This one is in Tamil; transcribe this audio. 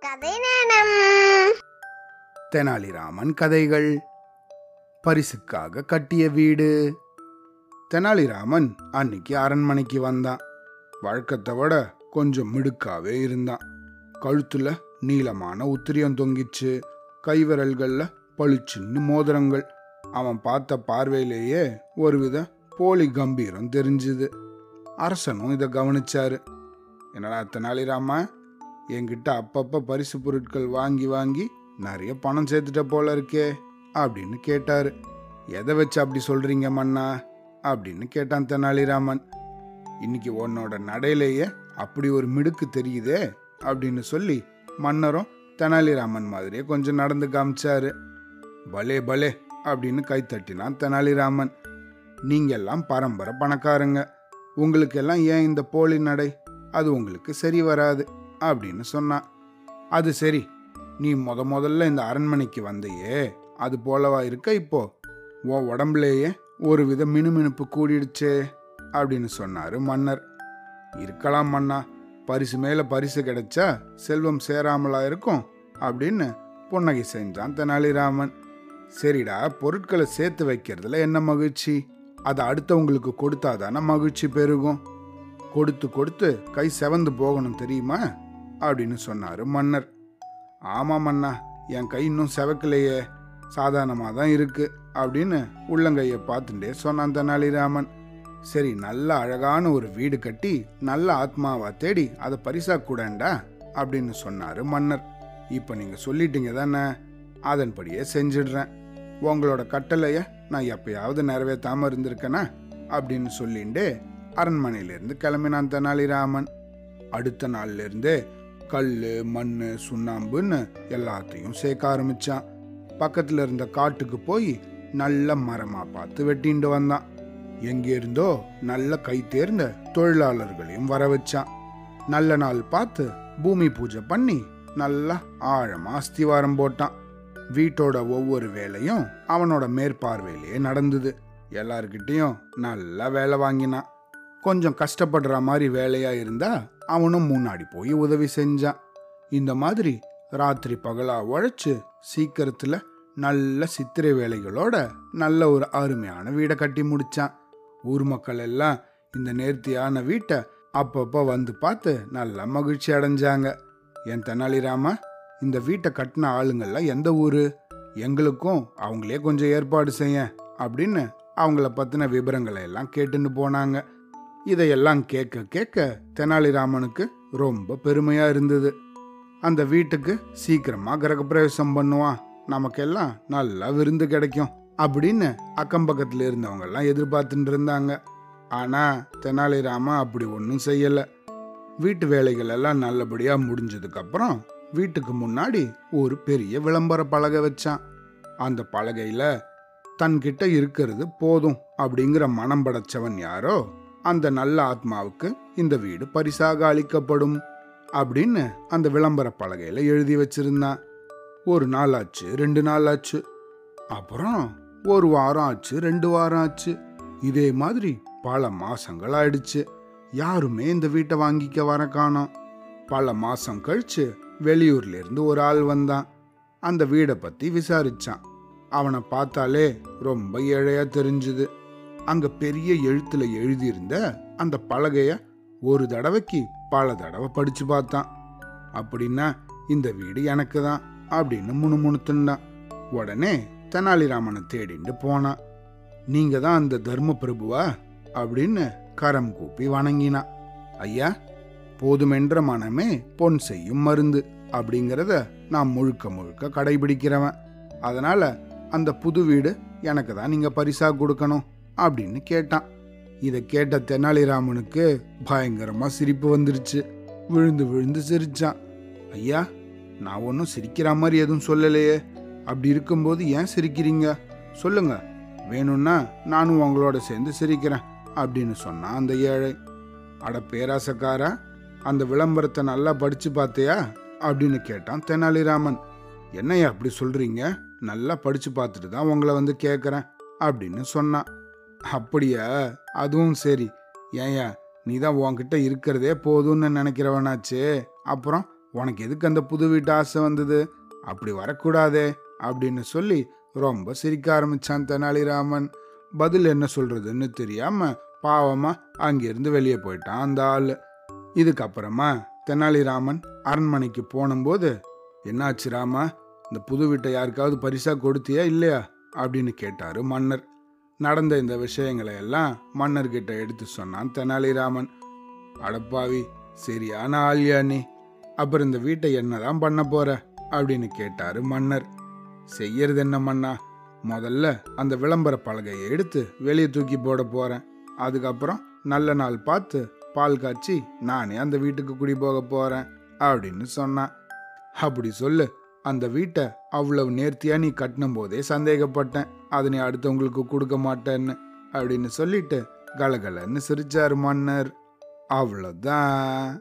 கதை நேரம் தெனாலிராமன் கதைகள். பரிசுக்காக கட்டிய வீடு. தெனாலிராமன் அன்னைக்கு அரண்மனைக்கு வந்தான். வழக்கத்தை விட கொஞ்சம் மிடுக்காவே இருந்தான். கழுத்துல நீளமான உத்திரியம் தொங்கிச்சு. கைவிரல்கள்ல பளிச்சின்னு மோதிரங்கள். அவன் பார்த்த பார்வையிலேயே ஒருவித போலி கம்பீரம் தெரிஞ்சுது. அரசனும் இதை கவனிச்சாரு. என்னடா தெனாலிராமன்? என்கிட்ட அப்பப்போ பரிசு பொருட்கள் வாங்கி வாங்கி நிறைய பணம் சேர்த்துட்ட போல இருக்கே அப்படின்னு கேட்டார். எதை வச்சு அப்படி சொல்கிறீங்க மன்னா? அப்படின்னு கேட்டான் தெனாலிராமன். இன்னைக்கு உன்னோட நடையிலேயே அப்படி ஒரு மிடுக்கு தெரியுதே அப்படின்னு சொல்லி மன்னரும் தெனாலிராமன் மாதிரியே கொஞ்சம் நடந்து காமிச்சாரு. பலே பலே அப்படின்னு கை தட்டினான் தெனாலிராமன். நீங்கெல்லாம் பரம்பரை பணக்காரங்க. உங்களுக்கெல்லாம் ஏன் இந்த போலி நடை? அது உங்களுக்கு சரி வராது. அப்படின்னு சொன்னான் அது சரி நீ முத முதல்ல இந்த அரண்மனைக்கு வந்தையே அது போலவா இருக்க இப்போ? உன் உடம்புலேயே ஒரு வித மினுமினுப்பு கூடிடுச்சே அப்படின்னு சொன்னாரு மன்னர். இருக்கலாம் மன்னா பரிசு மேல பரிசு கிடைச்சா செல்வம் சேராமலா இருக்கும் அப்படின்னு புன்னகை செஞ்சான் தெனாலிராமன். சரிடா பொருட்களை சேர்த்து வைக்கிறதுல என்ன மகிழ்ச்சி? அதை அடுத்தவங்களுக்கு கொடுத்தாதானே மகிழ்ச்சி பெருகும்? கொடுத்து கொடுத்து கை செவந்து போகணும் தெரியுமா? அப்படின்னு சொன்னார் மன்னர். ஆமாம் மன்னா என் கை இன்னும் செவக்கலையே. சாதாரணமாக தான் இருக்கு அப்படின்னு உள்ளங்கையை பார்த்துட்டே சொன்னான் தெனாலிராமன். சரி நல்ல அழகான ஒரு வீடு கட்டி நல்ல ஆத்மாவா தேடி அதை பரிசா கூடண்டா அப்படின்னு சொன்னார் மன்னர். இப்போ நீங்கள் சொல்லிட்டீங்க தானே அதன்படியே செஞ்சிடுறேன். உங்களோட கட்டளையை நான் எப்பயாவது நிறைவேற்றாமல் இருந்திருக்கேனா அப்படின்னு சொல்லிண்டு அரண்மனையிலேருந்து கிளம்பினான் தெனாலிராமன். அடுத்த நாள்லேருந்து கல் மண் சுண்ணாம்புன்னு எல்லாத்தையும் சேர்க்க ஆரம்பிச்சான். பக்கத்தில் இருந்த காட்டுக்கு போய் நல்ல மரமாக பார்த்து வெட்டிண்டு வந்தான். எங்கே இருந்தோ நல்ல கை தேர்ந்த தொழிலாளர்களையும் வர வச்சான். நல்ல நாள் பார்த்து பூமி பூஜை பண்ணி நல்லா ஆழமாக அஸ்திவாரம் போட்டான். வீட்டோட ஒவ்வொரு வேலையும் அவனோட மேற்பார்வையிலேயே நடந்தது. எல்லார்கிட்டேயும் நல்லா வேலை வாங்கினான். கொஞ்சம் கஷ்டப்படுற மாதிரி வேலையாக இருந்தால் அவனும் முன்னாடி போய் உதவி செஞ்சான். இந்த மாதிரி ராத்திரி பகலா உழைச்சு சீக்கிரத்துல நல்ல சித்திரை வேலைகளோட நல்ல ஒரு அருமையான வீடை கட்டி முடிச்சான். ஊர் மக்கள் எல்லாம் இந்த நேர்த்தியான வீட்டை அப்பப்போ வந்து பார்த்து நல்லா மகிழ்ச்சி அடைஞ்சாங்க. என் தெனாலிராமா இந்த வீட்டை கட்டின ஆளுங்கள்லாம் எந்த ஊர்? எங்களுக்கும் அவங்களே கொஞ்சம் ஏற்பாடு செய்ய அப்படின்னு அவங்கள பற்றின விவரங்களை எல்லாம் கேட்டுன்னு போனாங்க. இதையெல்லாம் கேட்க கேட்க தெனாலிராமனுக்கு ரொம்ப பெருமையா இருந்தது. அந்த வீட்டுக்கு சீக்கிரமா கிரகப்பிரவேசம் பண்ணுவான். நமக்கெல்லாம் நல்லா விருந்து கிடைக்கும் அப்படின்னு அக்கம்பக்கத்துல இருந்தவங்க எல்லாம் எதிர்பார்த்துட்டு இருந்தாங்க. ஆனா தெனாலிராமன் அப்படி ஒன்றும் செய்யல. வீட்டு வேலைகள் எல்லாம் நல்லபடியா முடிஞ்சதுக்கு அப்புறம் வீட்டுக்கு முன்னாடி ஒரு பெரிய விளம்பர பலகை வச்சான். அந்த பலகையில தன்கிட்ட இருக்கிறது போதும் அப்படிங்கிற மனம் படைச்சவன் யாரோ அந்த நல்ல ஆத்மாவுக்கு இந்த வீடு பரிசாக அளிக்கப்படும் அப்படின்னு அந்த விளம்பர பலகையில எழுதி வச்சிருந்தான். ஒரு நாள் ஆச்சு ரெண்டு நாள் ஆச்சு. அப்புறம் ஒரு வாரம் ஆச்சு ரெண்டு வாரம் ஆச்சு. இதே மாதிரி பல மாசங்கள் ஆயிடுச்சு. யாருமே இந்த வீட்டை வாங்கிக்க வர காணோம். பல மாசம் கழிச்சு வெளியூர்ல இருந்து ஒரு ஆள் வந்தான். அந்த வீடை பத்தி விசாரிச்சான். அவனை பார்த்தாலே ரொம்ப ஏழையா தெரிஞ்சுது. அங்க பெரிய எழுத்துல எழுதியிருந்த அந்த பலகைய ஒரு தடவைக்கு பல தடவை படிச்சு பார்த்தான். அப்படின்னா இந்த வீடு எனக்கு தான் அப்படின்னு முணுமுணுத்துண்டான் உடனே தெனாலிராமனை தேடிண்டு போனான் நீங்க தான் அந்த தர்ம பிரபுவா அப்படின்னு கரம் கூப்பி வணங்கினான் ஐயா போதுமென்ற மனமே பொன் செய்யும் மருந்து அப்படிங்கிறத நான் முழுக்க முழுக்க கடைபிடிக்கிறவன். அதனால அந்த புது வீடு எனக்கு தான் நீங்க பரிசா கொடுக்கணும். அப்படின்னு கேட்டான். இதை கேட்ட தெனாலிராமனுக்கு பயங்கரமாக சிரிப்பு வந்துருச்சு. விழுந்து விழுந்து சிரிச்சான். ஐயா நான் ஒன்றும் சிரிக்கிற மாதிரி எதுவும் சொல்லலையே. அப்படி இருக்கும்போது ஏன் சிரிக்கிறீங்க? சொல்லுங்க. வேணும்னா நானும் உங்களோட சேர்ந்து சிரிக்கிறேன் அப்படின்னு சொன்னான் அந்த ஏழை. அட பேராசக்காரா அந்த விளம்பரத்தை நல்லா படிச்சு பார்த்தியா? அப்படின்னு கேட்டான் தெனாலிராமன். என்னையா அப்படி சொல்றீங்க? நல்லா படிச்சு பார்த்துட்டு தான் உங்களை வந்து கேட்குறேன் அப்படின்னு சொன்னான். அப்படியா? அதுவும் சரி. ஏயா நீ தான் உன்கிட்ட இருக்கிறதே போதும்னு நினைக்கிறவனாச்சே. அப்புறம் உனக்கு எதுக்கு அந்த புது வீட்டு ஆசை வந்தது? அப்படி வரக்கூடாதே அப்படின்னு சொல்லி ரொம்ப சிரிக்க ஆரம்பிச்சான் தெனாலிராமன். பதில் என்ன சொல்றதுன்னு தெரியாம பாவமா அங்கிருந்து வெளியே போயிட்டான் அந்த ஆள். இதுக்கப்புறமா தெனாலிராமன் அரண்மனைக்கு போனும்போது என்னாச்சு ராமா? இந்த புது வீட்டை யாருக்காவது பரிசா கொடுத்தியா இல்லையா? அப்படின்னு கேட்டாரு மன்னர். நடந்த இந்த விஷயங்களை எல்லாம் மன்னர்கிட்ட எடுத்து சொன்னான் தெனாலிராமன். அடப்பாவி சரியான ஆள்யா நீ. அப்புறம் இந்த வீட்டை என்னதான் பண்ண போற? அப்படின்னு கேட்டாரு மன்னர். செய்யறது என்ன மன்னா? முதல்ல அந்த விளம்பர பலகையை எடுத்து வெளியே தூக்கி போட போறேன். அதுக்கப்புறம் நல்ல நாள் பார்த்து பால் காய்ச்சி நானே அந்த வீட்டுக்கு குடி போக போறேன் அப்படின்னு சொன்னான். அப்படி சொல்லு அந்த வீட்டை அவ்வளவு நேர்த்தியாக நீ கட்டினும் போதே சந்தேகப்பட்டேன். அதை நீ அடுத்தவங்களுக்கு கொடுக்க மாட்டேன்னு அப்படின்னு சொல்லிட்டு கலகலன்னு சிரிச்சார் மன்னர். அவ்வளோதான்